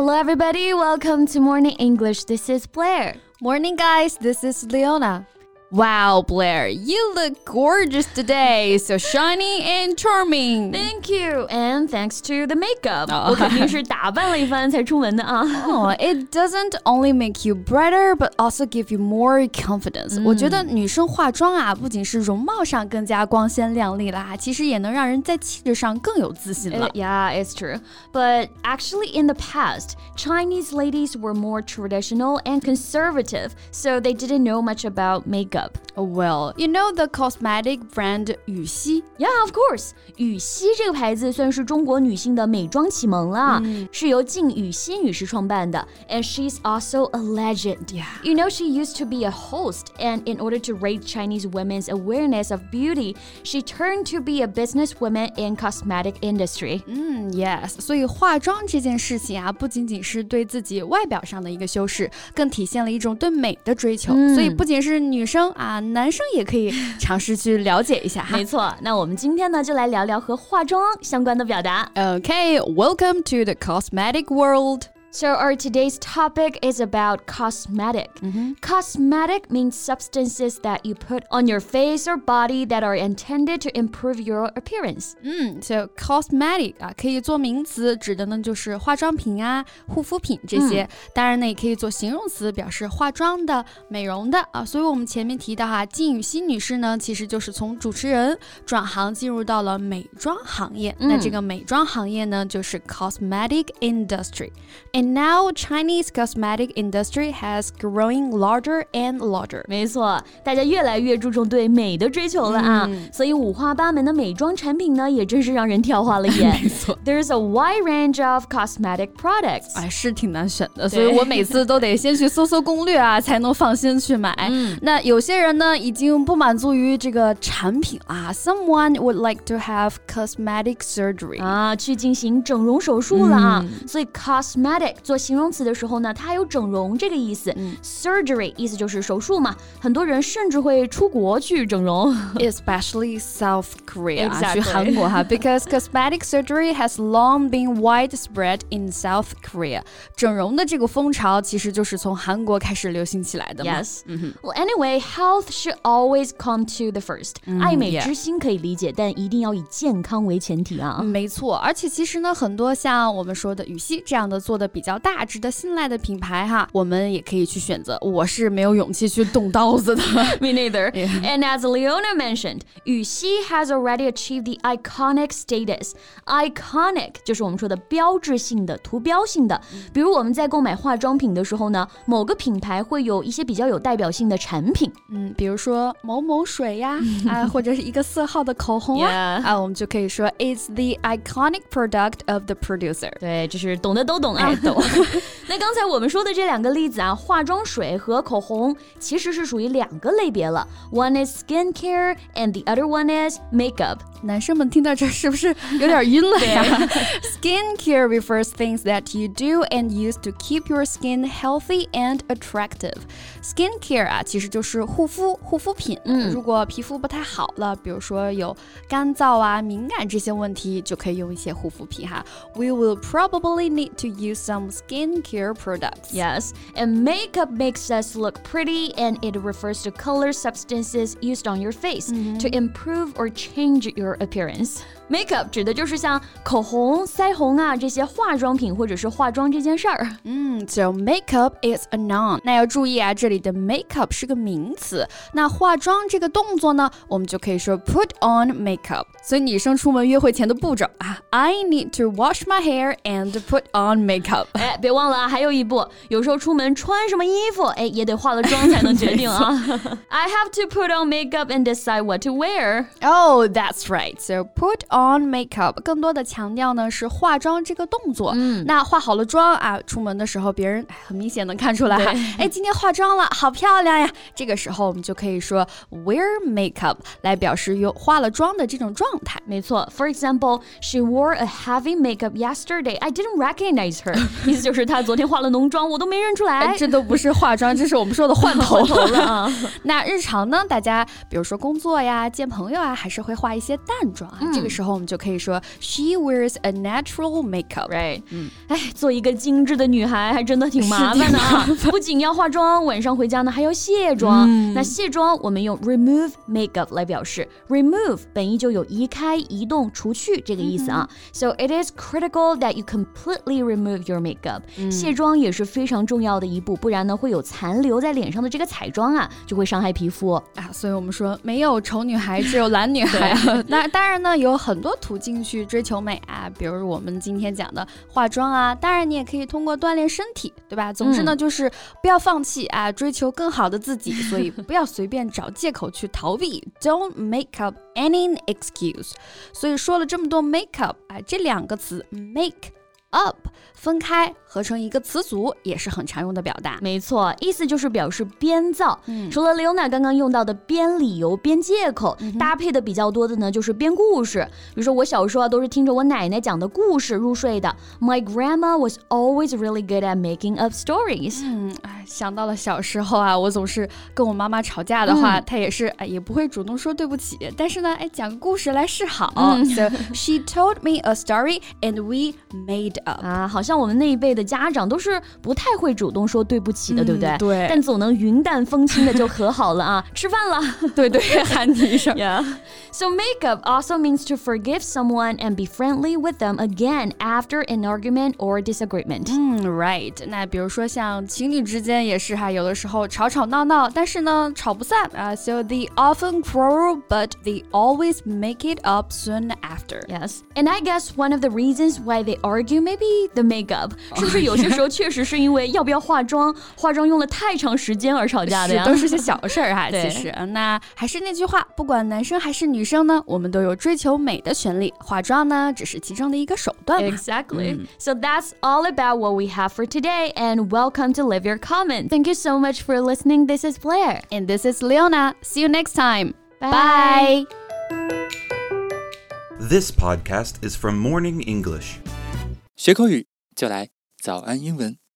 Hello, everybody. Welcome to Morning English. This is Blair. Morning, guys. This is Leona. Wow, Blair, you look gorgeous today. So shiny and charming. Thank you, and thanks to the makeup. 我肯定是打扮了一番才出门的啊。Oh, it doesn't only make you brighter, but also give you more confidence. 我觉得女生化妆啊，不仅是容貌上更加光鲜亮丽啦，其实也能让人在气质上更有自信了。Yeah, it's true. But actually, in the past, Chinese ladies were more traditional and conservative, so they didn't know much about makeup makeup? Well, you know the cosmetic brand 雨熙 Yeah, of course. 雨熙这个牌子算是中国女性的美妆启蒙了，嗯、是由静雨熙女士创办的，and she's also a legend. Yeah. You know, she used to be a host, and in order to raise Chinese women's awareness of beauty, she turned to be a businesswoman in cosmetic industry. 嗯，yes. 所以化妆这件事情啊，不仅仅是对自己外表上的一个修饰，更体现了一种对美的追求。嗯、所以不仅是女生 啊，男生也可以尝试去了解一下哈。没错，那我们今天呢就来聊聊和化妆相关的表达。Okay, welcome to the cosmetic world. So, our today's topic is about cosmetic. Mm -hmm. Cosmetic means substances that you put on your face or body that are intended to improve your appearance. Mm, so cosmetic 啊，可以做名词，指的呢就是化妆品啊、护肤品这些。嗯、当然呢，也可以做形容词，表示化妆的、美容的啊。所以我们前面提到哈，靳羽西女士呢，其实就是从主持人转行进入到了美妆行业。嗯、那这个美妆行业呢，就是 cosmetic industry。and now Chinese cosmetic industry has growing larger and larger. 没错，大家越来越注重对美的追求了啊，嗯、所以五花八门的美妆产品呢，也真是让人挑花了眼。没错，There's a wide range of cosmetic products。哎，是挺难选的，所以我每次都得先去搜搜攻略啊，才能放心去买。嗯、那有些人呢，已经不满足于这个产品啊，Someone would like to have cosmetic surgery 啊，去进行整容手术了啊，嗯、所以 cosmetic。 做形容词的时候呢，它还有整容这个意思。嗯、Surgery 意思就是手术嘛，很多人甚至会出国去整容，especially South Korea，、exactly. 去韩国哈，because cosmetic surgery has long been widespread in South Korea。整容的这个风潮其实就是从韩国开始流行起来的嘛。Yes. Well, anyway, health should always come to the first. 爱美之心可以理解，但一定要以健康为前提啊。没错，而且其实呢，很多像我们说的羽西这样的做的比。比较大、值得信赖的品牌哈，我们也可以去选择。我是没有勇气去动刀子的。Me neither. Yeah. And as Leona mentioned, Yuxi has already achieved the iconic status. Iconic 就是我们说的标志性的、图标性的。比如我们在购买化妆品的时候呢，某个品牌会有一些比较有代表性的产品，嗯，比如说某某水呀，啊，或者是一个色号的口红啊，啊，我们就可以说 It's the iconic product of the producer。对，就是懂的都懂 啊。那刚才我们说的这两个例子啊，化妆水和口红其实是属于两个类别了。One is skincare and the other one is makeup。男生们听到这是不是有点晕了呀？Skincare refers things that you do and use to keep your skin healthy and attractive. Skincare 啊，其实就是护肤护肤品。嗯，如果皮肤不太好了，比如说有干燥啊、敏感这些问题，就可以用一些护肤品哈。We will probably need to use some skincare products. Yes, and makeup makes us look pretty, and it refers to color substances used on your face mm -hmm. to improve or change your appearance. Makeup 指的就是像口红、腮红啊这些化妆品或者是化妆这件事儿。嗯，so makeup is a noun。那要注意啊，这里的 makeup 是个名词。那化妆这个动作呢，我们就可以说 put on makeup。所以女生出门约会前的步骤啊，I need to wash my hair and put on makeup。 哎，别忘了啊，还有一步，有时候出门穿什么衣服，哎，也得化了妆才能决定啊。I have to put on makeup and decide what to wear. Oh, that's right. So put on makeup，更多的强调呢是化妆这个动作。嗯，那化好了妆啊，出门的时候别人很明显能看出来哈，哎，今天化妆了，好漂亮呀。这个时候我们就可以说 wear makeup 来表示有化了妆的这种状态。没错，For example, she wore a heavy makeup yesterday. I didn't recognize her. 意思就是她昨天化了浓妆，我都没认出来。这都不是化妆，这是我们说的换头了啊。那日常呢，大家比如说工作呀、见朋友啊，还是会化一些淡妆啊。这个时候我们就可以说，She wears a natural makeup，right？嗯，哎，做一个精致的女孩还真的挺麻烦的啊。不仅要化妆，晚上回家呢还要卸妆。那卸妆我们用 remove makeup 来表示，remove 本意就有移开、移动、除去这个意思啊。So it is critical that you completely remove your makeup。卸妆也是非常重要的一步，不然呢会有残留在脸上的这个彩妆啊，就会伤害皮肤啊。所以我们说没有丑女孩，只有懒女孩。那当然呢，有很多途径去追求美啊，比如我们今天讲的化妆啊。当然你也可以通过锻炼身体，对吧？总之呢，就是不要放弃啊，追求更好的自己。所以不要随便找借口去逃避，Don't make up any excuse。所以说了这么多 make up 啊，这两个词 make。Up 分开合成一个词组也是很常用的表达。没错，意思就是表示编造。嗯，除了 Leona 刚刚用到的编理由、编借口，搭配的比较多的呢，就是编故事。比如说我小时候啊，都是听着我奶奶讲的故事入睡的。My grandma was always really good at making up stories。嗯，哎，想到了小时候啊，我总是跟我妈妈吵架的话，她也是哎，也不会主动说对不起，但是呢，哎，讲个故事来示好。So she told me a story and we made 啊，好像我们那一辈的家长都是不太会主动说对不起的，对不对？对。但总能云淡风轻的就和好了啊，吃饭了，对对，喊你一声。Yeah. So make up also means to forgive someone and be friendly with them again after an argument or disagreement. 嗯，right。那比如说像情侣之间也是哈，有的时候吵吵闹闹，但是呢吵不散啊。So they often quarrel, but they always make it up soon after. Yes. And I guess one of the reasons why they argue maybe the makeup，是不是有些时候确实是因为要不要化妆，化妆用了太长时间而吵架的呀？都是些小事儿哈，其实。那还是那句话，不管男生还是女生呢，我们都有追求美的权利，化妆呢只是其中的一个手段。Exactly. So that's all about what we have for today, and welcome to Live Your Comment. Thank you so much for listening. This is Blair, and this is Leona. See you next time. Bye. This podcast is from Morning English. 学口语就来早安英文。